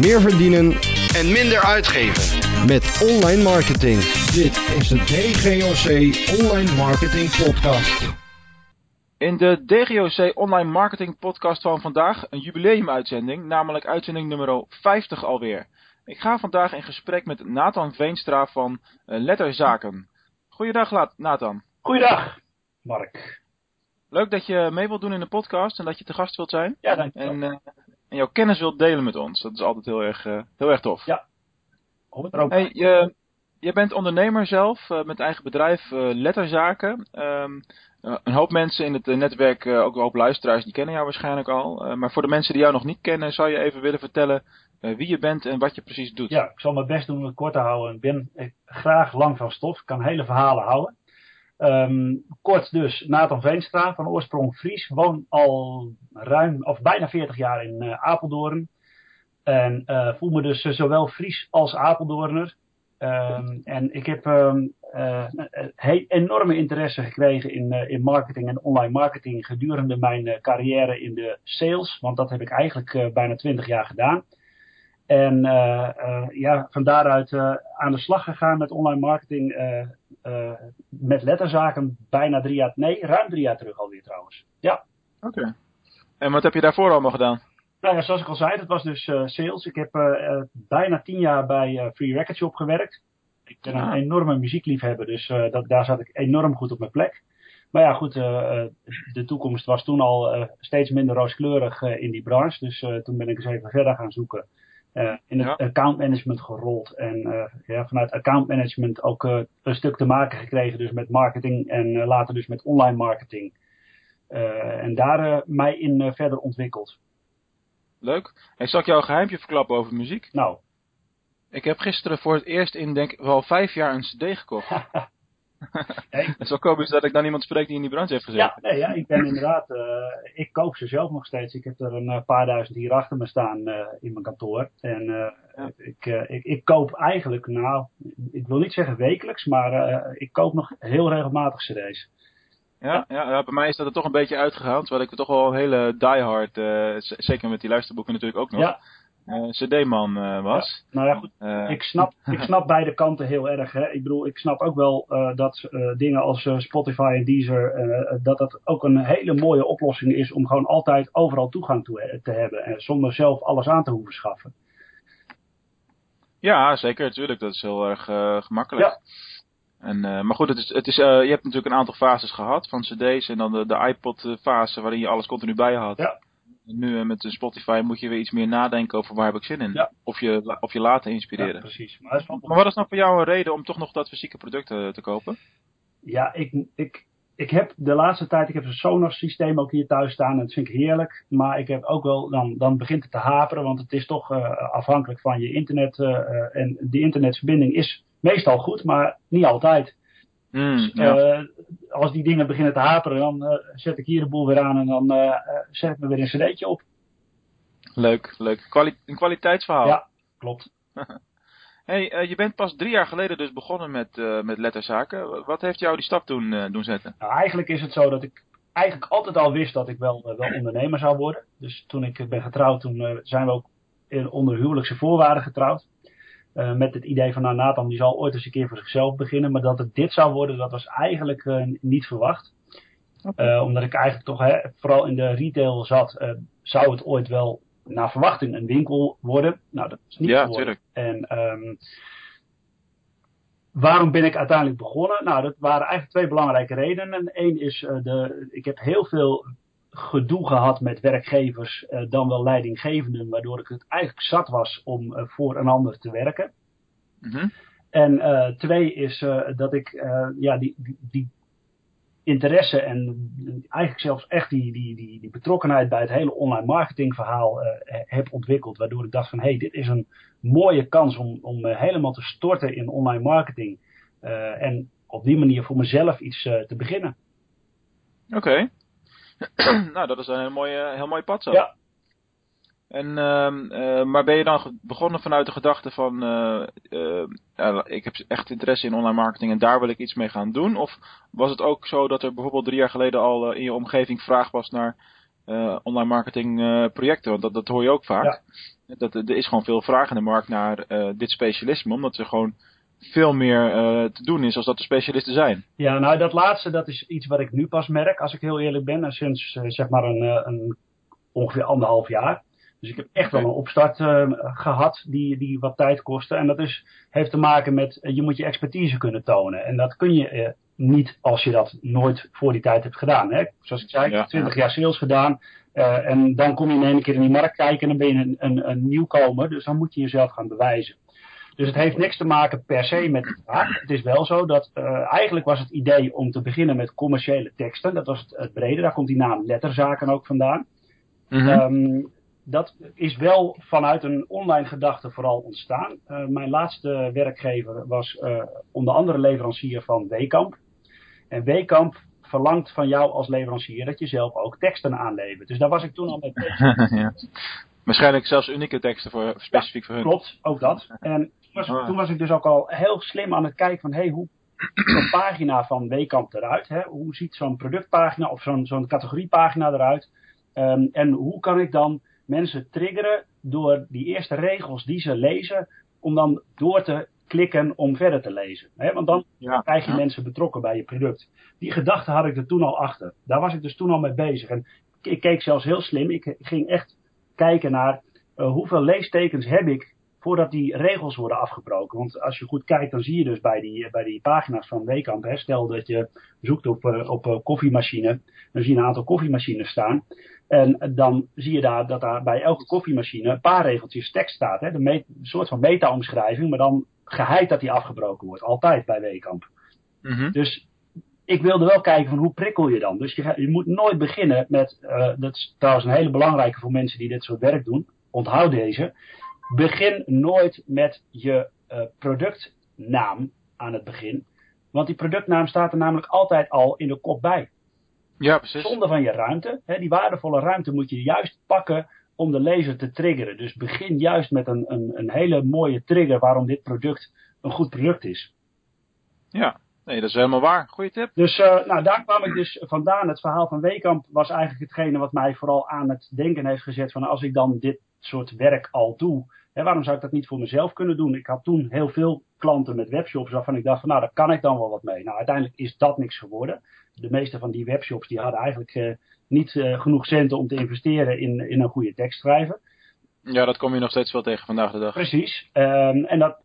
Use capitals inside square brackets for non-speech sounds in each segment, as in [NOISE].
meer verdienen en minder uitgeven. met online marketing. Dit is de DGOC Online Marketing Podcast. In de DGOC Online Marketing Podcast van vandaag een jubileumuitzending, namelijk uitzending nummer 50 alweer. Ik ga vandaag in gesprek met Nathan Veenstra van eh, Letterzaken. Goeiedag Nathan. Goeiedag, Mark. Leuk dat je mee wilt doen in de podcast en dat je te gast wilt zijn. Ja, dankjewel. En, eh, en jouw kennis wilt delen met ons. Dat is altijd heel erg, eh, heel erg tof. Ja. Hoort er ook Hey, je, je bent ondernemer zelf eh, met eigen bedrijf eh, Letterzaken. Ehm, eh, een hoop mensen in het netwerk, ook een hoop luisteraars, die kennen jou waarschijnlijk al. Maar voor de mensen die jou nog niet kennen, zou je even willen vertellen wie je bent en wat je precies doet. Ja, ik zal mijn best doen om het kort te houden. Ik ben graag lang van stof. Ik kan hele verhalen houden. Ehm, kort dus, Nathan Veenstra, van oorsprong Fries. Woon al ruim, of bijna 40 jaar in eh, Apeldoorn. En eh, voel me dus eh, zowel Fries als Apeldoorner. Ehm, en ik heb he- enorme interesse gekregen in, in marketing en online marketing gedurende mijn carrière in de sales. Want dat heb ik eigenlijk bijna 20 jaar gedaan. En eh, eh, ja, van daaruit eh, aan de slag gegaan met online marketing. met letterzaken bijna drie jaar, nee, ruim drie jaar terug alweer trouwens. Ja, Oké. En wat heb je daarvoor allemaal gedaan? nou ja, zoals ik al zei, dat was dus sales. Ik heb bijna tien jaar bij Free Record Shop gewerkt. Ik ben een Ah. enorme muziekliefhebber, dus dat, daar zat ik enorm goed op mijn plek. Maar ja, goed, de toekomst was toen al steeds minder rooskleurig in die branche. Dus toen ben ik eens even verder gaan zoeken. Eh, in het Ja. account management gerold. En eh, ja, vanuit account management ook eh, een stuk te maken gekregen dus met marketing en later dus met online marketing. En daar mij in verder ontwikkeld. Leuk. En zal ik jou een geheimpje verklappen over muziek? Nou, Ik heb gisteren voor het eerst in, denk ik, wel vijf jaar een cd gekocht. [LAUGHS] [LAUGHS] Nee. Het is wel komisch dat ik dan iemand spreek die in die branche heeft gezeten. Ja, nee, ja, ik ben inderdaad, eh, ik koop ze zelf nog steeds. Ik heb er een eh, paar duizend hier achter me staan eh, in mijn kantoor. En Ja. ik, ik, ik koop eigenlijk, nou, ik wil niet zeggen wekelijks, maar ik koop nog heel regelmatig cd's. Ja, ja, ja, bij mij is dat er toch een beetje uitgegaan. Terwijl ik toch wel een hele diehard, eh, zeker met die luisterboeken natuurlijk ook nog, Ja. Eh, cd-man eh, was. Nou ja, goed, Eh, ik snap, [LAUGHS] ik snap beide kanten heel erg. Hè. Ik bedoel, ik snap ook wel dat dingen als Spotify en Deezer, dat dat ook een hele mooie oplossing is om gewoon altijd overal toegang toe, te hebben. En zonder zelf alles aan te hoeven schaffen. ja, zeker, natuurlijk. Dat is heel erg gemakkelijk. Ja. En, maar goed, het is, het is, je hebt natuurlijk een aantal fases gehad van cd's en dan de, de iPod-fase waarin je alles continu bij je had. Ja. Nu eh, met de Spotify moet je weer iets meer nadenken over waar heb ik zin in. Ja. Of, je, of je laten Ja, inspireren. precies. Maar dat is wel maar wat is nou voor jou een reden om toch nog dat fysieke product eh, te kopen? Ja, ik, ik, ik heb de laatste tijd, ik heb een Sonos systeem ook hier thuis staan en dat vind ik heerlijk. Maar ik heb ook wel, dan, dan begint het te haperen, want het is toch eh, afhankelijk van je internet. en die internetverbinding is meestal goed, maar niet altijd. Ja. Eh, als die dingen beginnen te haperen, dan eh, zet ik hier de boel weer aan en dan eh, zet ik me weer een cd'tje op. Leuk, leuk. Kwali- een kwaliteitsverhaal. Ja, klopt. [LAUGHS] Hey, je bent pas drie jaar geleden dus begonnen met, met letterzaken. Wat heeft jou die stap doen, eh, doen zetten? Nou, eigenlijk is het zo dat ik eigenlijk altijd al wist dat ik wel, wel ondernemer zou worden. Dus toen ik ben getrouwd, toen zijn we ook in, onder huwelijkse voorwaarden getrouwd. Eh, met het idee van nou Nathan die zal ooit eens een keer voor zichzelf beginnen. Maar dat het dit zou worden, dat was eigenlijk eh, niet verwacht. Eh, omdat ik eigenlijk toch hè, vooral in de retail zat, eh, zou het ooit wel naar verwachting een winkel worden. Nou, dat is niet Ja, geworden. tuurlijk. En ehm, waarom ben ik uiteindelijk begonnen? Nou, dat waren eigenlijk twee belangrijke redenen. Eén is, eh, de, ik heb heel veel gedoe gehad met werkgevers, eh, dan wel leidinggevenden, waardoor ik het eigenlijk zat was om eh, voor een ander te werken. Mhm. En eh, twee is dat ik ja, die, die, die interesse en eigenlijk zelfs echt die, die, die, die betrokkenheid bij het hele online marketing verhaal eh, heb ontwikkeld. Waardoor ik dacht van hé, hey, dit is een mooie kans om, om helemaal te storten in online marketing. En op die manier voor mezelf iets te beginnen. Oké. [CLEARS THROAT] nou, dat is een heel mooi, eh, heel mooi pad zo. Ja. En, ehm, eh, maar ben je dan begonnen vanuit de gedachte van, eh, ja, ik heb echt interesse in online marketing en daar wil ik iets mee gaan doen? Of was het ook zo dat er bijvoorbeeld drie jaar geleden al in je omgeving vraag was naar online marketing projecten? Want dat, dat hoor je ook vaak. Ja. Dat, er is gewoon veel vraag in de markt naar dit specialisme, omdat er gewoon veel meer te doen is als dat de specialisten zijn. Ja, nou dat laatste dat is iets wat ik nu pas merk, als ik heel eerlijk ben. En sinds zeg maar een, een ongeveer anderhalf jaar. Dus ik heb echt wel een opstart uh, gehad die, die wat tijd kostte. En dat is, heeft te maken met, je moet je expertise kunnen tonen. En dat kun je niet als je dat nooit voor die tijd hebt gedaan. Hè? Zoals ik zei, heb 20 jaar sales gedaan. en dan kom je in één keer in die markt kijken en dan ben je een, een, een nieuwkomer. Dus dan moet je jezelf gaan bewijzen. Dus het heeft niks te maken per se met het vak. Het is wel zo dat uh, eigenlijk was het idee om te beginnen met commerciële teksten. Dat was het, het brede. Daar komt die naam letterzaken ook vandaan. Mm -hmm. um, dat is wel vanuit een online gedachte vooral ontstaan. Uh, mijn laatste werkgever was uh, onder andere leverancier van Wekamp. En Wekamp verlangt van jou als leverancier dat je zelf ook teksten aanlevert. Dus daar was ik toen al mee bezig. [LAUGHS] ja. Waarschijnlijk zelfs unieke teksten voor, specifiek ja, voor hun. Klopt, ook dat. [LAUGHS] En toen was, oh. toen was, ik dus ook al heel slim aan het kijken van, hé, hey, hoe [CLEARS THROAT] zo'n pagina van Wekamp eruit? Hè? Hoe ziet zo'n productpagina of zo'n zo'n categoriepagina eruit? Um, en hoe kan ik dan mensen triggeren door die eerste regels die ze lezen, om dan door te klikken om verder te lezen. He, want dan ja, krijg je ja. mensen betrokken bij je product. Die gedachte had ik er toen al achter. Daar was ik dus toen al mee bezig. En ik keek zelfs heel slim. Ik ging echt kijken naar uh, hoeveel leestekens heb ik voordat die regels worden afgebroken. Want als je goed kijkt, dan zie je dus bij die, bij die pagina's van Wekamp, hè, stel dat je zoekt op, uh, op koffiemachine, dan zie je een aantal koffiemachines staan. En dan zie je daar dat daar bij elke koffiemachine een paar regeltjes tekst staat. Hè? een soort van meta-omschrijving, maar dan geheid dat die afgebroken wordt. Altijd bij Wekamp. Mm -hmm. Dus ik wilde wel kijken van hoe prikkel je dan. Dus je, je moet nooit beginnen met, uh, dat is trouwens een hele belangrijke voor mensen die dit soort werk doen. Onthoud deze. Begin nooit met je uh, productnaam aan het begin. Want die productnaam staat er namelijk altijd al in de kop bij. Ja, precies. Zonde van je ruimte. Hè, die waardevolle ruimte moet je juist pakken om de lezer te triggeren. Dus begin juist met een, een, een hele mooie trigger waarom dit product een goed product is. Ja, nee, dat is helemaal waar. Goeie tip. Dus uh, nou, daar kwam ik dus vandaan. Het verhaal van Wekamp was eigenlijk hetgene wat mij vooral aan het denken heeft gezet van als ik dan dit soort werk al doe, hè, waarom zou ik dat niet voor mezelf kunnen doen? Ik had toen heel veel klanten met webshops waarvan ik dacht van nou, daar kan ik dan wel wat mee. Nou, uiteindelijk is dat niks geworden de meeste van die webshops die hadden eigenlijk uh, niet uh, genoeg centen om te investeren in, in een goede tekstschrijver. Ja, dat kom je nog steeds wel tegen vandaag de dag. Precies. Um, en dat,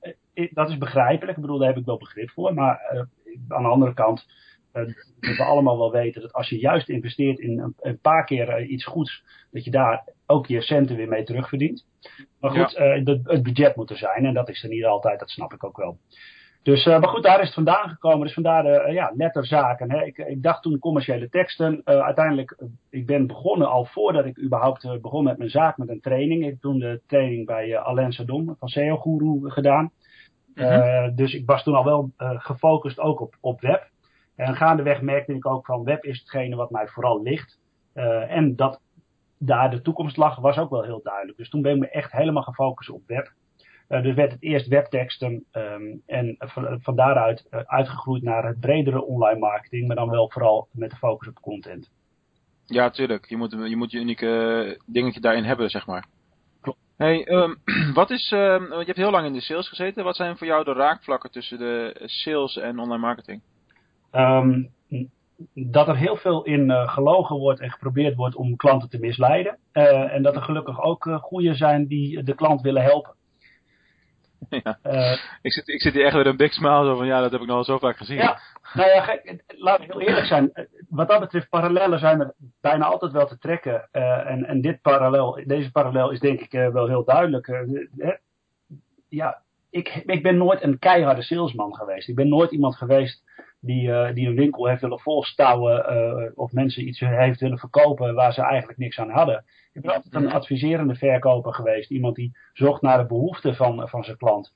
dat is begrijpelijk. Ik bedoel, daar heb ik wel begrip voor. Maar aan de andere kant, uh, we allemaal wel weten dat als je juist investeert in een, een paar keer iets goeds, dat je daar ook je centen weer mee terugverdient. Maar goed, ja. de, het budget moet er zijn en dat is er niet altijd, dat snap ik ook wel. Dus, uh, maar goed, daar is het vandaan gekomen. Dus vandaar de uh, ja, letterzaken. Hè. Ik, ik dacht toen commerciële teksten. Uiteindelijk, ik ben begonnen al voordat ik überhaupt begon met mijn zaak met een training. Ik heb toen de training bij Alain Sadom van SEO Guru gedaan. Mm -hmm. Dus ik was toen al wel gefocust ook op, op web. En gaandeweg merkte ik ook van web is hetgene wat mij vooral ligt. en dat daar de toekomst lag was ook wel heel duidelijk. Dus toen ben ik me echt helemaal gefocust op web. Uh, dus werd het eerst webteksten um, en van, van daaruit uh, uitgegroeid naar het bredere online marketing, maar dan wel vooral met de focus op content. Ja, tuurlijk. Je moet je, moet je unieke dingetje daarin hebben, zeg maar. Hey, um, [CLEARS THROAT] wat is, um, je hebt heel lang in de sales gezeten. Wat zijn voor jou de raakvlakken tussen de sales en online marketing? Um, dat er heel veel in uh, gelogen wordt en geprobeerd wordt om klanten te misleiden. Uh, en dat er gelukkig ook uh, goeie zijn die de klant willen helpen. [LAUGHS] Ja. Uh, ik, zit, ik zit hier echt met een big smile zo van ja, dat heb ik nog al zo vaak gezien. Ja, nou ja, gek, laat ik heel eerlijk zijn. Wat dat betreft, parallellen zijn er bijna altijd wel te trekken. Uh, en, en dit parallel, deze parallel is denk ik uh, wel heel duidelijk. ja, ik, ik ben nooit een keiharde salesman geweest. Ik ben nooit iemand geweest die, uh, die een winkel heeft willen volstouwen uh, of mensen iets heeft willen verkopen waar ze eigenlijk niks aan hadden. Ik ben altijd een adviserende verkoper geweest. Iemand die zocht naar de behoeften van, van zijn klant.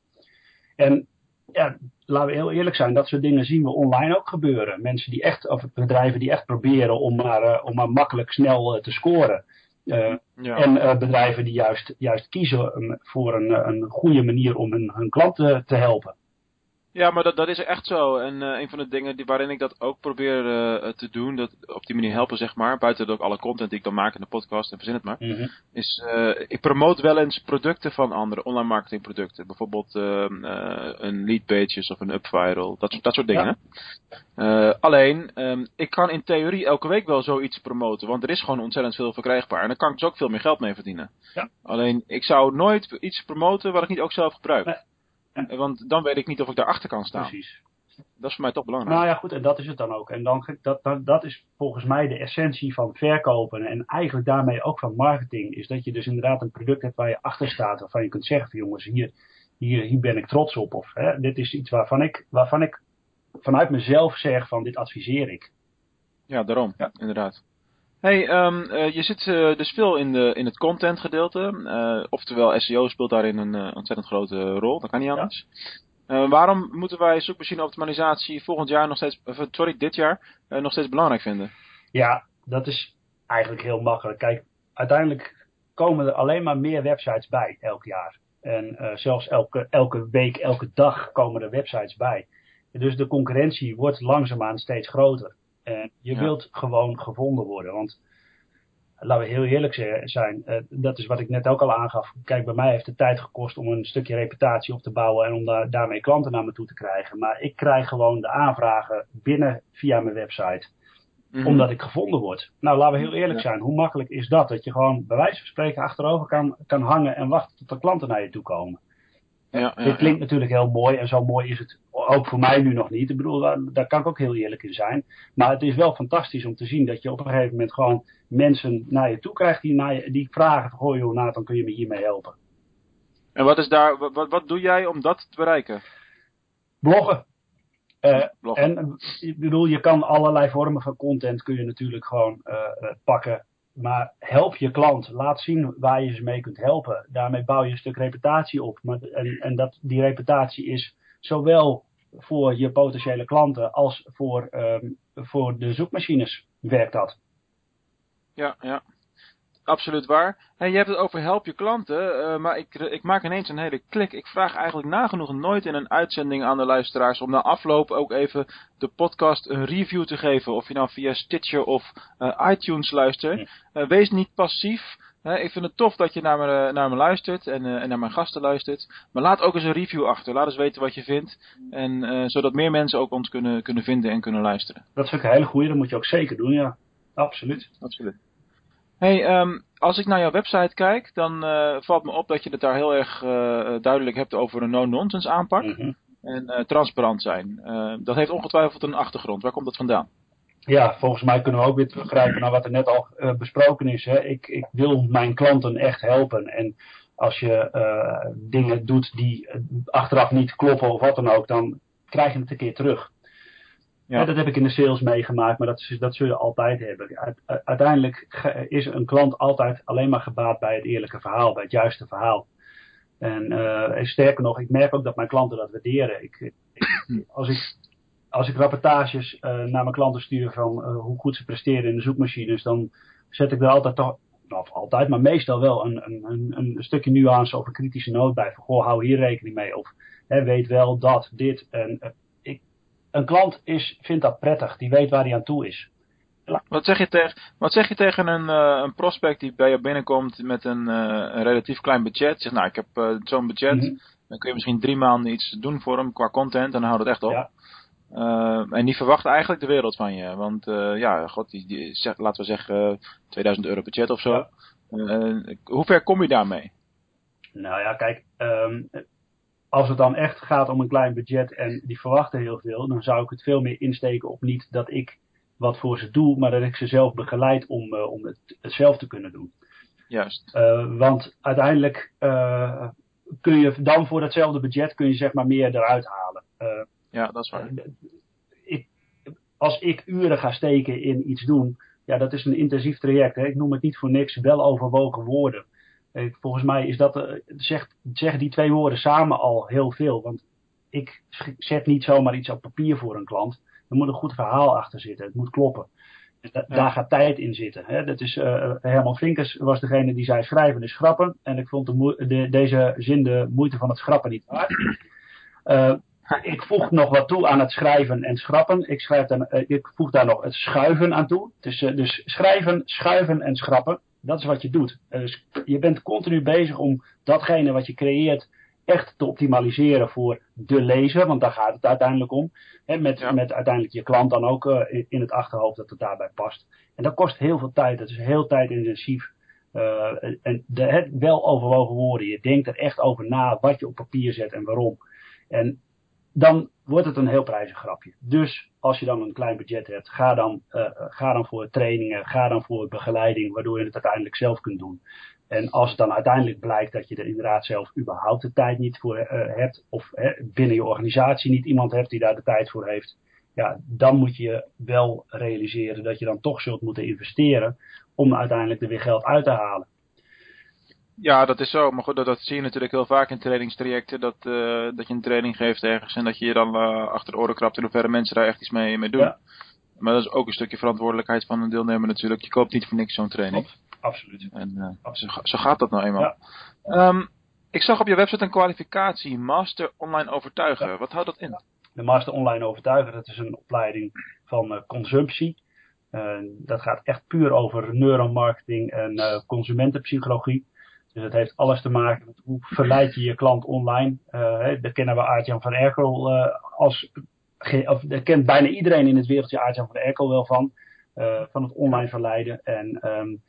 En ja, laten we heel eerlijk zijn, dat soort dingen zien we online ook gebeuren. Mensen die echt, of bedrijven die echt proberen om maar, uh, om maar makkelijk snel te scoren. Ja. En bedrijven die juist, juist kiezen um, voor een, een goede manier om hun, hun klanten te helpen. Ja, maar dat, dat is echt zo. En uh, een van de dingen die, waarin ik dat ook probeer uh, te doen, dat op die manier helpen, zeg maar, buiten ook alle content die ik dan maak in de podcast en verzin het maar, Mhm. mm -hmm. is uh, ik promote wel eens producten van andere online marketing producten. Bijvoorbeeld ehm, een lead pages of een upviral, dat, soort, dat soort dingen. Ja. alleen, um, ik kan in theorie elke week wel zoiets promoten, want er is gewoon ontzettend veel verkrijgbaar en daar kan ik dus ook veel meer geld mee verdienen. Ja. Alleen, ik zou nooit iets promoten wat ik niet ook zelf gebruik. Nee. Want dan weet ik niet of ik daarachter kan staan. Precies. Dat is voor mij toch belangrijk. Nou ja, goed, en dat is het dan ook. En dan, dat, dat, dat is volgens mij de essentie van verkopen en eigenlijk daarmee ook van marketing. Is dat je dus inderdaad een product hebt waar je achter staat, waarvan je kunt zeggen van jongens, hier, hier, hier ben ik trots op. Of hè, dit is iets waarvan ik, waarvan ik vanuit mezelf zeg van dit adviseer ik. Ja, daarom. Ja. Inderdaad. Hey, um, uh, je zit uh, dus veel in, de, in het content gedeelte. Uh, oftewel, SEO speelt daarin een ontzettend grote rol. Dat kan niet anders. Ja. waarom moeten wij zoekmachine optimalisatie volgend jaar nog steeds, sorry, dit jaar, nog steeds belangrijk vinden? Ja, dat is eigenlijk heel makkelijk. Kijk, uiteindelijk komen er alleen maar meer websites bij elk jaar. En zelfs elke, elke week, elke dag komen er websites bij. Dus de concurrentie wordt langzaamaan steeds groter. En je ja. wilt gewoon gevonden worden. Want laten we heel eerlijk zijn, uh, dat is wat ik net ook al aangaf. Kijk, bij mij heeft het tijd gekost om een stukje reputatie op te bouwen en om daar, daarmee klanten naar me toe te krijgen. Maar ik krijg gewoon de aanvragen binnen via mijn website. Mm -hmm. Omdat ik gevonden word. Nou, laten we heel eerlijk zijn. Hoe makkelijk is dat? Dat je gewoon bij wijze van spreken achterover kan, kan hangen en wachten tot de klanten naar je toe komen. Ja, Dit klinkt natuurlijk heel mooi en zo mooi is het ook voor mij nu nog niet. Ik bedoel, daar, kan ik ook heel eerlijk in zijn. Maar het is wel fantastisch om te zien dat je op een gegeven moment gewoon mensen naar je toe krijgt die, naar je, die vragen: Goh, joh, Nathan, kun je me hiermee helpen? En wat, is daar, wat, wat doe jij om dat te bereiken? Bloggen. Uh, Bloggen. En ik bedoel, je kan allerlei vormen van content kun je natuurlijk gewoon uh, uh, pakken. Maar help je klant. Laat zien waar je ze mee kunt helpen. Daarmee bouw je een stuk reputatie op. Maar, en, en dat, die reputatie is zowel voor je potentiële klanten als voor, um, voor de zoekmachines werkt dat. Ja, ja. Absoluut waar. Hey, je hebt het over help je klanten, uh, maar ik, ik maak ineens een hele klik. Ik vraag eigenlijk nagenoeg nooit in een uitzending aan de luisteraars om na afloop ook even de podcast een review te geven. Of je nou via Stitcher of uh, iTunes luistert. Uh, wees niet passief. ik vind het tof dat je naar me, naar me luistert en, en naar mijn gasten luistert. Maar laat ook eens een review achter. Laat eens weten wat je vindt. En, zodat meer mensen ook ons kunnen, kunnen vinden en kunnen luisteren. Dat vind ik een hele goeie. Dat moet je ook zeker doen, ja. Absoluut. Absoluut. Hey, um, als ik naar jouw website kijk, dan uh, valt me op dat je het daar heel erg uh, duidelijk hebt over een no-nonsense aanpak mm -hmm. en uh, transparant zijn. dat heeft ongetwijfeld een achtergrond. Waar komt dat vandaan? Ja, volgens mij kunnen we ook weer teruggrijpen naar wat er net al besproken is. Hè. Ik, ik wil mijn klanten echt helpen. En als je dingen doet die achteraf niet kloppen of wat dan ook, dan krijg je het een keer terug. Ja. dat heb ik in de sales meegemaakt, maar dat, dat zul je altijd hebben. Uiteindelijk is een klant altijd alleen maar gebaat bij het eerlijke verhaal, bij het juiste verhaal. En uh, sterker nog, ik merk ook dat mijn klanten dat waarderen. Ik, ik, [CLEARS THROAT] als, ik, als ik rapportages uh, naar mijn klanten stuur van uh, hoe goed ze presteren in de zoekmachines, dan zet ik er altijd toch, nou, of altijd, maar meestal wel een, een, een, een stukje nuance of een kritische noot bij. Van, goh, hou hier rekening mee. Of hè, weet wel dat, dit. En, een klant is, vindt dat prettig. Die weet waar hij aan toe is. Wat zeg je, tegen, wat zeg je tegen een, uh, een prospect die bij je binnenkomt met een, uh, een relatief klein budget? Zegt, nou, ik heb uh, zo'n budget. Mm -hmm. Dan kun je misschien drie maanden iets doen voor hem qua content en dan houdt het echt op. Ja. en die verwacht eigenlijk de wereld van je. Want ja, god, die, die, zeg, laten we zeggen 2000 euro budget of zo. Ja. hoe ver kom je daarmee? Nou ja, kijk, um, als het dan echt gaat om een klein budget en die verwachten heel veel, dan zou ik het veel meer insteken op niet dat ik wat voor ze doe, maar dat ik ze zelf begeleid om, uh, om het, het, zelf te kunnen doen. Juist. Uh, want uiteindelijk uh, kun je dan voor datzelfde budget kun je zeg maar meer eruit halen. ja, dat is waar. Ik, als ik uren ga steken in iets doen, ja, dat is een intensief traject. Hè? Ik noem het niet voor niks wel overwogen woorden. Volgens mij is dat, zegt, zeggen die twee woorden samen al heel veel. Want ik zet niet zomaar iets op papier voor een klant. Er moet een goed verhaal achter zitten. Het moet kloppen. Dus da, ja. Daar gaat tijd in zitten. Hè. Dat is, uh, Herman Vinkers was degene die zei schrijven is schrappen. En ik vond de, de, deze zin de moeite van het schrappen niet waard. Uh, [CLEARS THROAT] ik voeg nog wat toe aan het schrijven en schrappen. Ik, schrijf dan, ik voeg daar nog het schuiven aan toe. Dus, dus schrijven, schuiven en schrappen. Dat is wat je doet. Dus je bent continu bezig om datgene wat je creëert echt te optimaliseren voor de lezer, want daar gaat het uiteindelijk om. Hè, met, ja. met uiteindelijk je klant dan ook uh, in het achterhoofd dat het daarbij past. En dat kost heel veel tijd, dat is heel tijdintensief. Uh, en de, het wel overwogen woorden, je denkt er echt over na wat je op papier zet en waarom. En dan wordt het een heel prijzig grapje. Dus als je dan een klein budget hebt, ga dan, uh, ga dan voor trainingen, ga dan voor begeleiding, waardoor je het uiteindelijk zelf kunt doen. En als het dan uiteindelijk blijkt dat je er inderdaad zelf überhaupt de tijd niet voor uh, hebt, of binnen je organisatie niet iemand hebt die daar de tijd voor heeft, ja, dan moet je wel realiseren dat je dan toch zult moeten investeren om uiteindelijk er weer geld uit te halen. Ja, dat is zo. Maar goed, dat, dat zie je natuurlijk heel vaak in trainingstrajecten. Dat, uh, dat je een training geeft ergens en dat je je dan uh, achter de oren krabt in hoeverre mensen daar echt iets mee, mee doen. Ja. Maar dat is ook een stukje verantwoordelijkheid van een deelnemer natuurlijk. Je koopt niet voor niks zo'n training. Absoluut. En uh, Absoluut. Zo, zo, gaat dat nou eenmaal. Ja. Um, ik zag op je website een kwalificatie, Master Online Overtuigen. Ja. Wat houdt dat in? De Master Online Overtuigen, dat is een opleiding van consumptie. Uh, dat gaat echt puur over neuromarketing en uh, consumentenpsychologie. Dus het heeft alles te maken met hoe verleid je je klant online. Uh, daar kennen we Aartjan van Erkel als, of daar kent bijna iedereen in het wereldje Aartjan van Erkel wel van. van het online verleiden. En um,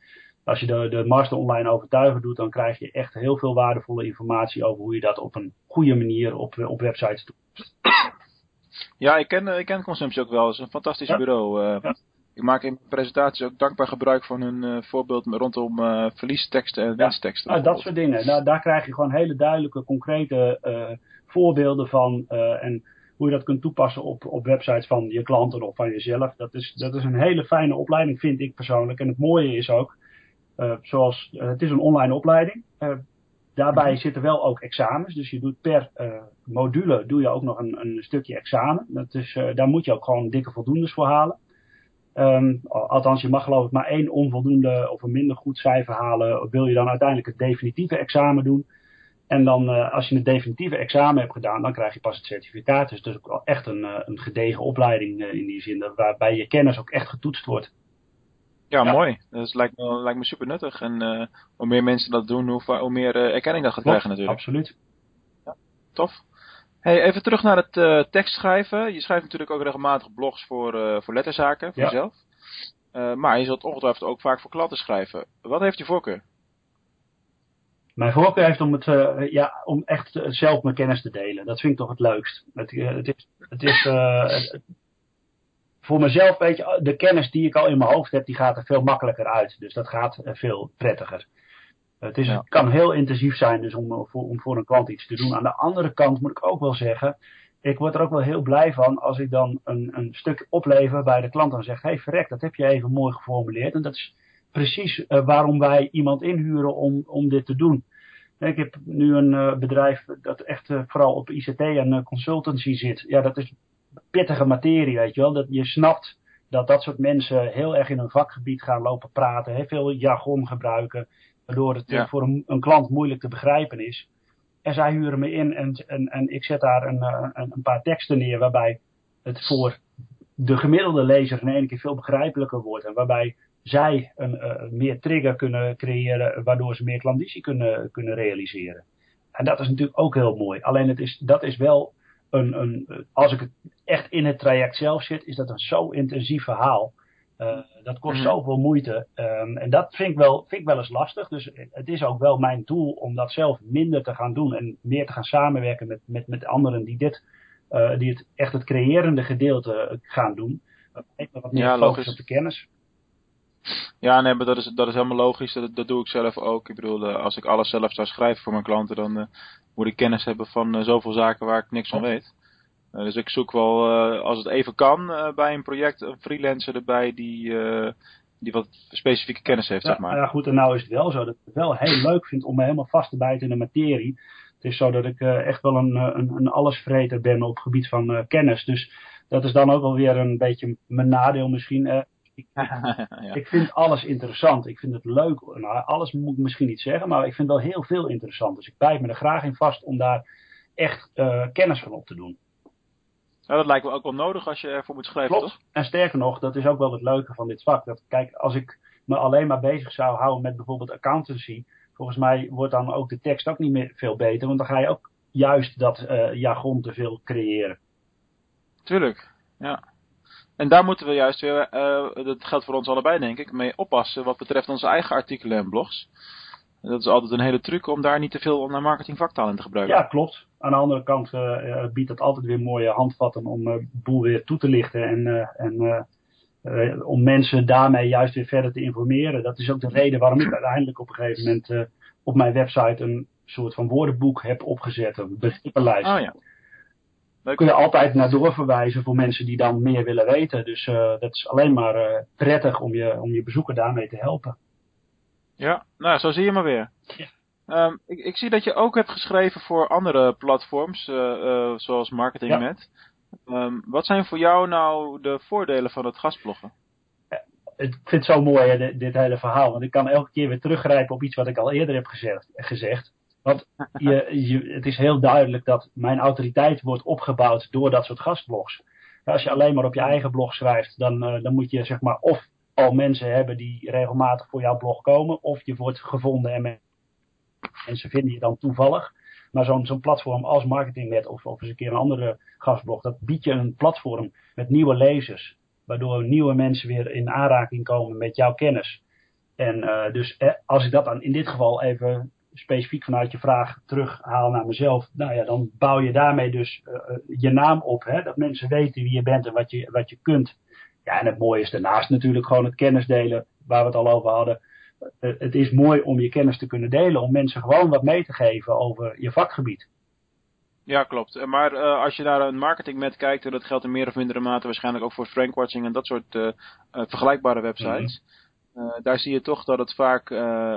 als je de, de master online overtuigen doet, dan krijg je echt heel veel waardevolle informatie over hoe je dat op een goede manier op, op websites doet. Ja, ik ken, ik ken Consumptie ook wel. Het is een fantastisch ja. bureau. Uh, ja. Ik maak in presentaties ook dankbaar gebruik van hun uh, voorbeeld rondom uh, verliesteksten en winstteksten. Ja, dat soort dingen. Daar, daar krijg je gewoon hele duidelijke, concrete voorbeelden van. en hoe je dat kunt toepassen op, op websites van je klanten of van jezelf. Dat is, dat is een hele fijne opleiding, vind ik persoonlijk. En het mooie is ook, uh, zoals, uh, het is een online opleiding. Uh, daarbij mm-hmm. zitten wel ook examens. Dus je doet per module doe je ook nog een, een stukje examen. Dat is, daar moet je ook gewoon dikke voldoendes voor halen. Um, althans, je mag geloof ik maar één onvoldoende of een minder goed cijfer halen. Wil je dan uiteindelijk het definitieve examen doen. En dan, als je het definitieve examen hebt gedaan, dan krijg je pas het certificaat. Dus het is ook wel echt een, een gedegen opleiding in die zin. Waarbij je kennis ook echt getoetst wordt. Ja, ja, mooi. Dat lijkt me, lijkt me super nuttig. En uh, hoe meer mensen dat doen, hoe, hoe meer uh, erkenning dat gaat krijgen natuurlijk. Absoluut. Ja, tof. Hey, even terug naar het uh, tekstschrijven. Je schrijft natuurlijk ook regelmatig blogs voor, voor letterzaken, voor ja. jezelf. maar je zult ongetwijfeld ook vaak voor klanten schrijven. Wat heeft je voorkeur? Mijn voorkeur heeft om, het, ja, om echt zelf mijn kennis te delen. Dat vind ik toch het leukst. Het, het is, het is voor mezelf, weet je, de kennis die ik al in mijn hoofd heb, die gaat er veel makkelijker uit. Dus dat gaat veel prettiger. Het is, ja. kan heel intensief zijn dus om, voor, om voor een klant iets te doen. Aan de andere kant moet ik ook wel zeggen, ik word er ook wel heel blij van als ik dan een, een stuk oplever bij de klant en zeg, hé hey, verrek, dat heb je even mooi geformuleerd. En dat is precies uh, waarom wij iemand inhuren om, om dit te doen. Ik heb nu een uh, bedrijf dat echt uh, vooral op ICT en consultancy zit. Ja, dat is pittige materie, weet je wel. Dat je snapt dat dat soort mensen heel erg in hun vakgebied gaan lopen praten, heel veel jargon gebruiken, waardoor het ja. voor een, een, klant moeilijk te begrijpen is. En zij huren me in en, en, en ik zet daar een, een, een paar teksten neer waarbij het voor de gemiddelde lezer in één keer veel begrijpelijker wordt. En waarbij zij een uh, meer trigger kunnen creëren, waardoor ze meer klandizie kunnen, kunnen realiseren. En dat is natuurlijk ook heel mooi. Alleen het is, dat is wel een, een, als ik het echt in het traject zelf zit, is dat een zo intensief verhaal. Uh, dat kost mm -hmm. zoveel moeite. Um, en dat vind ik, wel, vind ik wel eens lastig. Dus het is ook wel mijn doel om dat zelf minder te gaan doen. En meer te gaan samenwerken met, met, met anderen die dit, uh, die het echt het creërende gedeelte gaan doen. Wat meer ja, logisch op de kennis. Ja, nee, maar dat is, dat is helemaal logisch. Dat, dat doe ik zelf ook. Ik bedoel, uh, als ik alles zelf zou schrijven voor mijn klanten, dan uh, moet ik kennis hebben van uh, zoveel zaken waar ik niks van weet. Uh, dus ik zoek wel, uh, als het even kan, uh, bij een project een freelancer erbij die, die wat specifieke kennis heeft, ja, zeg maar. Ja, goed, en nou is het wel zo dat ik het wel heel leuk vind om me helemaal vast te bijten in de materie. Het is zo dat ik echt wel een, een, een allesvreter ben op het gebied van kennis. Dus dat is dan ook wel weer een beetje mijn nadeel misschien. [LAUGHS] Ik, ja. ik, vind alles interessant. Ik vind het leuk. Nou, alles moet ik misschien niet zeggen, maar ik vind wel heel veel interessant. Dus ik bijt me er graag in vast om daar echt kennis van op te doen. Nou, dat lijkt me ook wel nodig als je ervoor moet schrijven, Klopt. toch? En sterker nog, dat is ook wel het leuke van dit vak. Dat, kijk, als ik me alleen maar bezig zou houden met bijvoorbeeld accountancy, volgens mij wordt dan ook de tekst ook niet meer veel beter, want dan ga je ook juist dat eh, jargon te veel creëren. Tuurlijk, ja. En daar moeten we juist weer, eh, dat geldt voor ons allebei denk ik, mee oppassen wat betreft onze eigen artikelen en blogs. Dat is altijd een hele truc om daar niet te veel naar marketingvaktaal in te gebruiken. Ja, klopt. Aan de andere kant eh, eh, biedt het altijd weer mooie handvatten om de boel weer toe te lichten en, eh, en eh, eh, om mensen daarmee juist weer verder te informeren. Dat is ook de reden waarom ik uiteindelijk op een gegeven moment eh, op mijn website een soort van woordenboek heb opgezet, een begrippenlijst. Oh ja. Daar kun je altijd naar doorverwijzen voor mensen die dan meer willen weten. Dus uh, dat is alleen maar prettig om je, om je bezoeker daarmee te helpen. Ja, nou zo zie je maar weer. Ja. Um, ik, ik, zie dat je ook hebt geschreven voor andere platforms, uh, zoals MarketingNet. Ja. Um, wat zijn voor jou nou de voordelen van het gastbloggen? Ik vind het zo mooi, dit, dit, hele verhaal. Want ik kan elke keer weer teruggrijpen op iets wat ik al eerder heb gezegd. gezegd. Want [LAUGHS] je, je, het is heel duidelijk dat mijn autoriteit wordt opgebouwd door dat soort gastblogs. Als je alleen maar op je eigen blog schrijft, dan, uh, dan moet je zeg maar of al mensen hebben die regelmatig voor jouw blog komen, of je wordt gevonden en mensen vinden je dan toevallig. Maar zo'n zo'n platform als MarketingNet of, of eens een keer een andere gastblog, dat biedt je een platform met nieuwe lezers. Waardoor nieuwe mensen weer in aanraking komen met jouw kennis. En uh, dus eh, als ik dat dan in dit geval even specifiek vanuit je vraag terughaal naar mezelf, nou ja, dan bouw je daarmee dus uh, je naam op. Hè? Dat mensen weten wie je bent en wat je, wat je kunt. Ja, en het mooie is daarnaast natuurlijk gewoon het kennis delen, waar we het al over hadden. Uh, het is mooi om je kennis te kunnen delen, om mensen gewoon wat mee te geven over je vakgebied. Ja, klopt. Maar uh, als je naar een marketingmet kijkt, en dat geldt in meer of mindere mate waarschijnlijk ook voor Frankwatching en dat soort uh, uh, vergelijkbare websites. Mm -hmm. daar zie je toch dat het vaak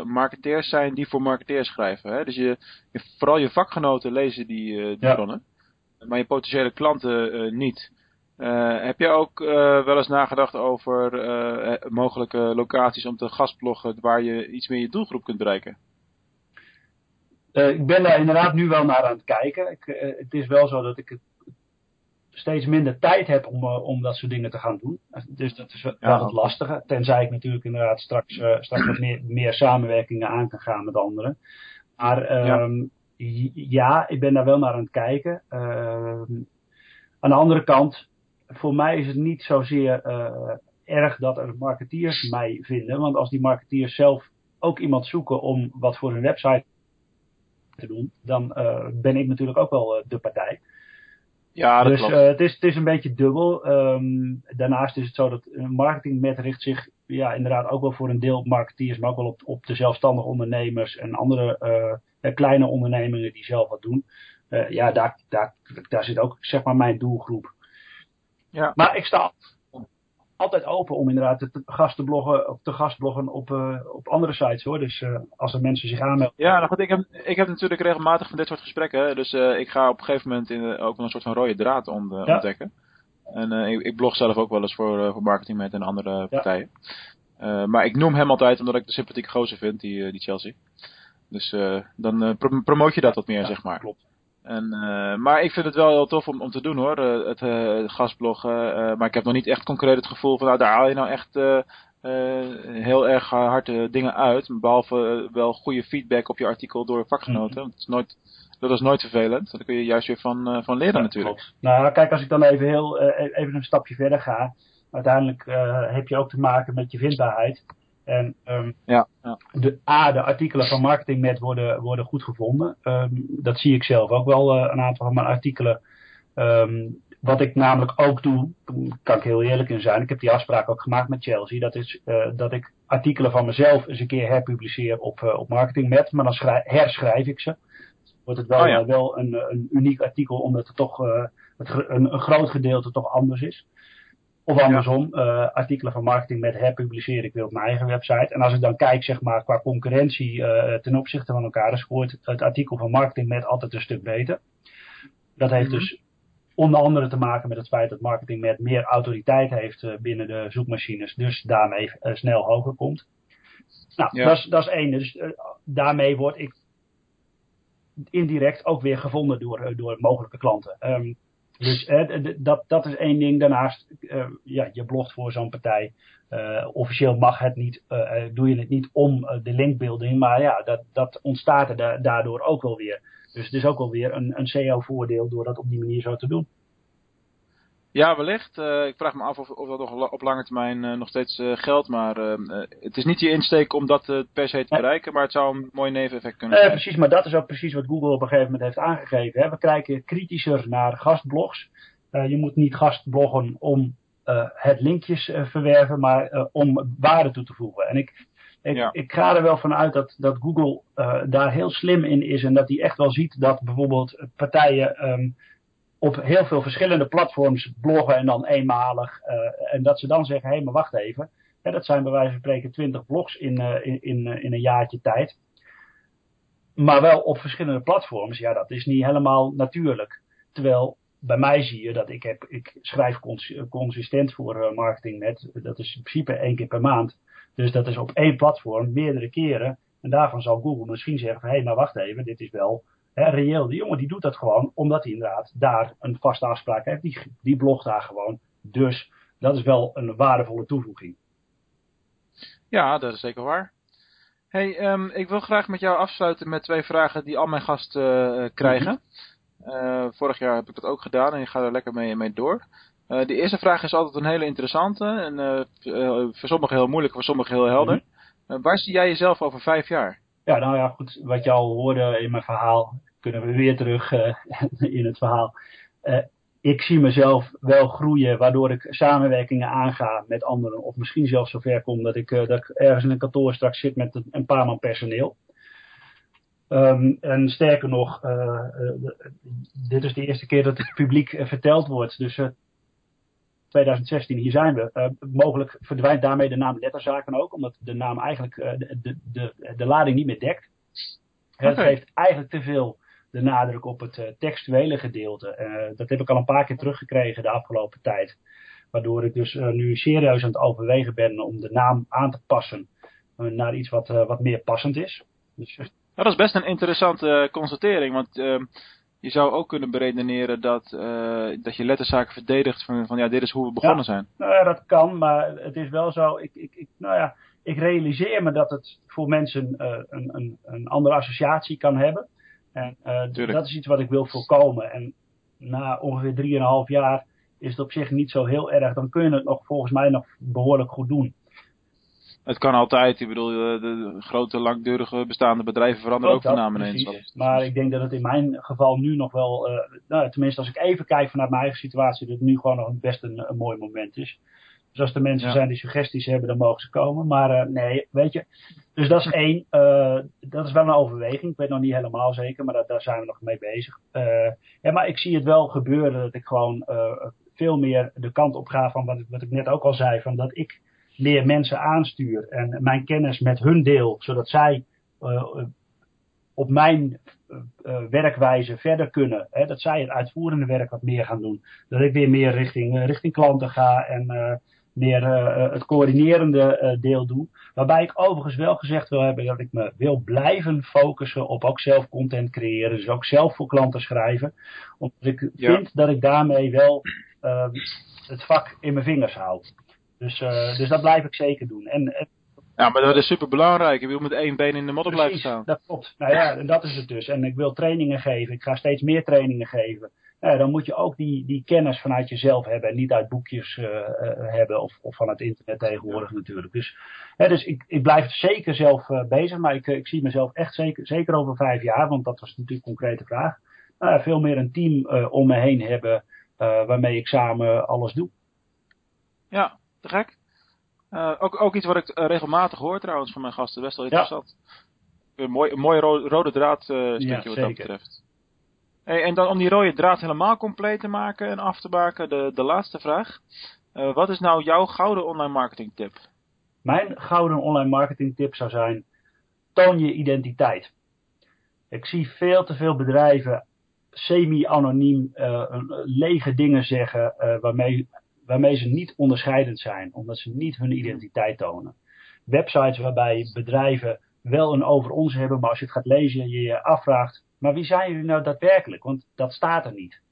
marketeers zijn die voor marketeers schrijven. Hè? Dus je, je, vooral je vakgenoten lezen die, die ja. bronnen, maar je potentiële klanten niet. Heb je ook wel eens nagedacht over mogelijke locaties om te gastbloggen waar je iets meer je doelgroep kunt bereiken? Ik ben daar inderdaad nu wel naar aan het kijken. Ik, het is wel zo dat ik steeds minder tijd heb om, uh, om dat soort dingen te gaan doen. Dus dat is wel ja, het lastige. Tenzij ik natuurlijk inderdaad straks, straks wat meer, meer samenwerkingen aan kan gaan met anderen. Maar um, ja. ja. ik ben daar wel naar aan het kijken. aan de andere kant, voor mij is het niet zozeer erg dat er marketeers mij vinden. Want als die marketeers zelf ook iemand zoeken om wat voor hun website te doen, dan uh, ben ik natuurlijk ook wel uh, de partij. Ja, dat dus klopt. Uh, het, is, het is een beetje dubbel. Um, daarnaast is het zo dat marketingmet richt zich ja, inderdaad ook wel voor een deel op marketeers, maar ook wel op, op de zelfstandige ondernemers en andere kleine ondernemingen die zelf wat doen. ja, daar, daar, daar zit ook zeg maar mijn doelgroep. Ja. Maar ik sta altijd open om inderdaad te, gast te bloggen, te gastbloggen op, uh, op andere sites hoor. Dus uh, als er mensen zich aanmelden. Ja, nou goed, ik heb, ik heb natuurlijk regelmatig van dit soort gesprekken. Dus uh, ik ga op een gegeven moment in, ook wel een soort van rode draad ont, ja. ontdekken. En ik, ik, blog zelf ook wel eens voor, voor Marketing met en andere partijen. Ja. maar ik noem hem altijd omdat ik de sympathieke gozer vind, die, die Chelsea. Dus dan pro promoot je dat wat meer, ja, zeg maar. Klopt. En, uh, maar ik vind het wel heel tof om, om te doen hoor, uh, het uh, gastbloggen. maar ik heb nog niet echt concreet het gevoel van nou daar haal je nou echt heel erg harde dingen uit. Behalve wel goede feedback op je artikel door vakgenoten. Mm -hmm. dat, is nooit, dat is nooit vervelend. Daar kun je juist weer van, van leren ja, natuurlijk. Klopt. Nou kijk, als ik dan even, heel, even een stapje verder ga. Uiteindelijk heb je ook te maken met je vindbaarheid. En um, ja, ja. De, A, de artikelen van MarketingNet worden, worden goed gevonden. Um, dat zie ik zelf ook wel, uh, een aantal van mijn artikelen. Um, wat ik namelijk ook doe, kan ik heel eerlijk in zijn. Ik heb die afspraak ook gemaakt met Chelsea. Dat is uh, dat ik artikelen van mezelf eens een keer herpubliceer op, uh, op MarketingNet. Maar dan schrijf, herschrijf ik ze. Wordt het wel, oh ja. wel een, een uniek artikel, omdat het toch het, een, een groot gedeelte toch anders is. Of andersom, ja. uh, artikelen van marketing met herpubliceer ik weer op mijn eigen website. En als ik dan kijk, zeg maar, qua concurrentie uh, ten opzichte van elkaar, dan scoort het artikel van marketing met altijd een stuk beter. Dat heeft mm -hmm. dus onder andere te maken met het feit dat marketing met meer autoriteit heeft uh, binnen de zoekmachines, dus daarmee snel hoger komt. Nou, ja. dat, is, dat is één. Dus daarmee word ik indirect ook weer gevonden door, door mogelijke klanten. Um, Dus dat, dat is één ding. Daarnaast, uh, ja, je blogt voor zo'n partij. Uh, officieel mag het niet, uh, doe je het niet om de linkbuilding. Maar ja, dat, dat ontstaat er daardoor ook wel weer. Dus het is ook wel weer een, een SEO-voordeel door dat op die manier zo te doen. Ja, wellicht. Uh, ik vraag me af of, of dat nog op lange termijn uh, nog steeds uh, geldt. Maar het is niet je insteek om dat per se te bereiken. Maar het zou een mooi neveneffect kunnen zijn. precies, maar dat is ook precies wat Google op een gegeven moment heeft aangegeven. Hè. We kijken kritischer naar gastblogs. je moet niet gastbloggen om het linkjes verwerven, maar om waarde toe te voegen. En ik, ik, ja. ik ga er wel van uit dat, dat Google daar heel slim in is. En dat hij echt wel ziet dat bijvoorbeeld partijen... Um, op heel veel verschillende platforms bloggen en dan eenmalig. Uh, en dat ze dan zeggen, hé, hey, maar wacht even. Dat zijn bij wijze van spreken 20 blogs in, uh, in, in, in, een jaartje tijd. Maar wel op verschillende platforms. Ja, dat is niet helemaal natuurlijk. Terwijl bij mij zie je dat ik heb, ik schrijf cons consistent voor marketingnet. Dat is in principe één keer per maand. Dus dat is op één platform meerdere keren. En daarvan zal Google misschien zeggen hé, hey, maar wacht even, dit is wel Hè, reëel, die jongen die doet dat gewoon omdat hij inderdaad daar een vaste afspraak heeft. Die, die blogt daar gewoon. Dus dat is wel een waardevolle toevoeging. Ja, dat is zeker waar. Hey, um, ik wil graag met jou afsluiten met twee vragen die al mijn gasten uh, krijgen. Uh, vorig jaar heb ik dat ook gedaan en je gaat er lekker mee, mee door. Uh, de eerste vraag is altijd een hele interessante en voor sommigen heel moeilijk, voor sommigen heel helder. Mhm. waar zie jij jezelf over vijf jaar? Ja, nou ja, goed. Wat je al hoorde in mijn verhaal, kunnen we weer terug uh, [LAUGHS] in het verhaal. Uh, ik zie mezelf wel groeien, waardoor ik samenwerkingen aanga met anderen. Of misschien zelfs zover kom dat ik, uh, dat ergens in een kantoor straks zit met een paar man personeel. Um, en sterker nog, dit is de eerste keer dat het publiek verteld wordt. Dus 2016, hier zijn we. Uh, mogelijk verdwijnt daarmee de naam letterzaken ook, omdat de naam eigenlijk uh, de, de, de, de, lading niet meer dekt. Okay. Het geeft eigenlijk te veel de nadruk op het uh, textuele gedeelte. dat heb ik al een paar keer teruggekregen de afgelopen tijd. Waardoor ik dus nu serieus aan het overwegen ben om de naam aan te passen naar iets wat, wat meer passend is. Dus, dat is best een interessante constatering, want ehm, je zou ook kunnen beredeneren dat, uh, dat je letterzaken verdedigt van, van ja, dit is hoe we begonnen zijn. Nou ja, dat kan, maar het is wel zo. Ik, ik, ik, nou ja, ik realiseer me dat het voor mensen uh, een, een, een andere associatie kan hebben. En uh, dat is iets wat ik wil voorkomen. En na ongeveer 3,5 jaar is het op zich niet zo heel erg. Dan kun je het nog volgens mij nog behoorlijk goed doen. Het kan altijd. Ik bedoel, de, de grote, langdurige bestaande bedrijven veranderen ook, ook van naam ineens. Maar ik denk dat het in mijn geval nu nog wel, uh, nou, tenminste als ik even kijk vanuit mijn eigen situatie, dat het nu gewoon nog best een, een mooi moment is. Dus als er mensen ja. zijn die suggesties hebben, dan mogen ze komen. Maar uh, nee, weet je. Dus dat is [LAUGHS] één. Uh, dat is wel een overweging. Ik weet nog niet helemaal zeker, maar dat, daar zijn we nog mee bezig. ja, maar ik zie het wel gebeuren dat ik gewoon veel meer de kant op ga van wat, wat ik net ook al zei. Van dat ik meer mensen aanstuur en mijn kennis met hun deel, zodat zij uh, op mijn uh, werkwijze verder kunnen. Hè, dat zij het uitvoerende werk wat meer gaan doen. Dat ik weer meer richting, richting klanten ga en meer het coördinerende deel doe. Waarbij ik overigens wel gezegd wil hebben dat ik me wil blijven focussen op ook zelf content creëren. Dus ook zelf voor klanten schrijven. Omdat ik ja. vind dat ik daarmee wel het vak in mijn vingers hou. Dus, uh, dus dat blijf ik zeker doen. En, ja, maar dat is super belangrijk. Je wil met één been in de modder blijven staan. Dat klopt. Nou ja, en dat is het dus. En ik wil trainingen geven. Ik ga steeds meer trainingen geven. Dan moet je ook die, die kennis vanuit jezelf hebben en niet uit boekjes uh, uh, hebben of, of van het internet tegenwoordig ja. natuurlijk. Dus, hè, dus ik, ik blijf zeker zelf uh, bezig, maar ik, ik zie mezelf echt zeker, zeker over vijf jaar, want dat was natuurlijk een concrete vraag. Nou veel meer een team om me heen hebben waarmee ik samen alles doe. Ja, te gek. Uh, ook, ook iets wat ik uh, regelmatig hoor trouwens van mijn gasten. Best wel interessant. Ja. Een mooi, een mooi ro rode draad uh, stukje ja, wat dat betreft. Hey, en dan om die rode draad helemaal compleet te maken en af te maken, de, de laatste vraag. wat is nou jouw gouden online marketing tip? Mijn gouden online marketing tip zou zijn, toon je identiteit. Ik zie veel te veel bedrijven semi-anoniem lege dingen zeggen waarmee waarmee ze niet onderscheidend zijn, omdat ze niet hun identiteit tonen. Websites waarbij bedrijven wel een over ons hebben, maar als je het gaat lezen, je je afvraagt, maar wie zijn jullie nou daadwerkelijk? Want dat staat er niet.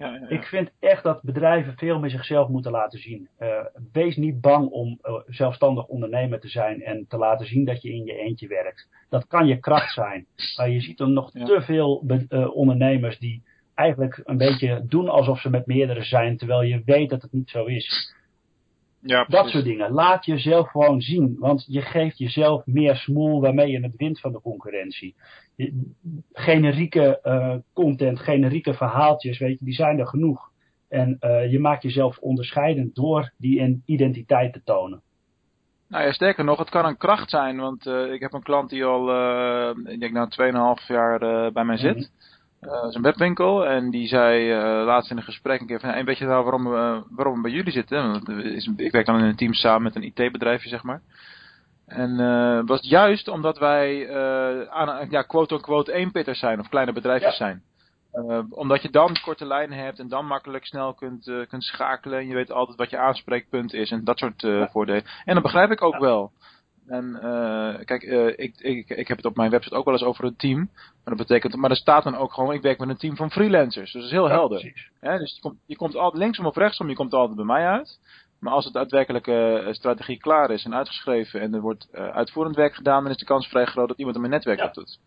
Ja, ja, ja. Ik vind echt dat bedrijven veel meer zichzelf moeten laten zien. Uh, wees niet bang om uh, zelfstandig ondernemer te zijn en te laten zien dat je in je eentje werkt. Dat kan je kracht zijn. Maar je ziet er nog te veel uh, ondernemers die eigenlijk een beetje doen alsof ze met meerdere zijn, terwijl je weet dat het niet zo is. Ja, Dat soort dingen. Laat jezelf gewoon zien. Want je geeft jezelf meer smoel waarmee je het wint van de concurrentie. Generieke eh, content, generieke verhaaltjes, weet je, die zijn er genoeg. En eh, je maakt jezelf onderscheidend door die identiteit te tonen. Nou ja, sterker nog, het kan een kracht zijn, want eh, ik heb een klant die al, ik denk nou 2,5 jaar bij mij zit. Mhm. Dat is een webwinkel en die zei eh, laatst in een gesprek een keer van, hey, weet je nou waarom, we waarom we bij jullie zitten? Want is, ik werk dan in een team samen met een IT-bedrijfje, zeg maar. En eh was juist omdat wij eh aan, ja, quote-unquote eenpitters zijn of kleine bedrijfjes Ja. zijn. Eh, omdat je dan korte lijnen hebt en dan makkelijk snel kunt, eh, kunt schakelen. En je weet altijd wat je aanspreekpunt is en dat soort eh, voordelen. En dat begrijp ik ook wel. En eh, kijk, eh, ik, ik, ik heb het op mijn website ook wel eens over een team. Maar dat betekent, maar er staat dan ook gewoon, ik werk met een team van freelancers. Dus dat is heel Ja, helder. precies. Hè, dus je komt, je komt altijd linksom of rechtsom, je komt altijd bij mij uit. Maar als het daadwerkelijke eh, strategie klaar is en uitgeschreven en er wordt eh, uitvoerend werk gedaan, dan is de kans vrij groot dat iemand in mijn netwerk Ja. dat doet.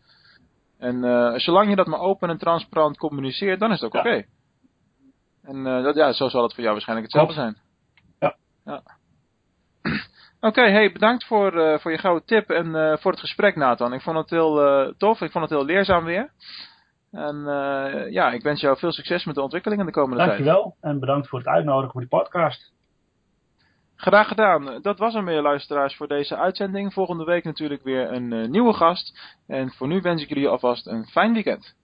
En eh, zolang je dat maar open en transparant communiceert, dan is het ook Ja. oké. En eh, dat, ja, zo zal het voor jou waarschijnlijk hetzelfde zijn. Ja. ja. Oké, hey, bedankt voor, eh, voor je gouden tip en eh, voor het gesprek, Nathan. Ik vond het heel eh, tof, ik vond het heel leerzaam weer. En ja, ik wens jou veel succes met de ontwikkelingen de komende tijd. Dankjewel en bedankt voor het uitnodigen voor die podcast. Graag gedaan. Dat was hem weer, luisteraars, voor deze uitzending. Volgende week natuurlijk weer een nieuwe gast. En voor nu wens ik jullie alvast een fijn weekend.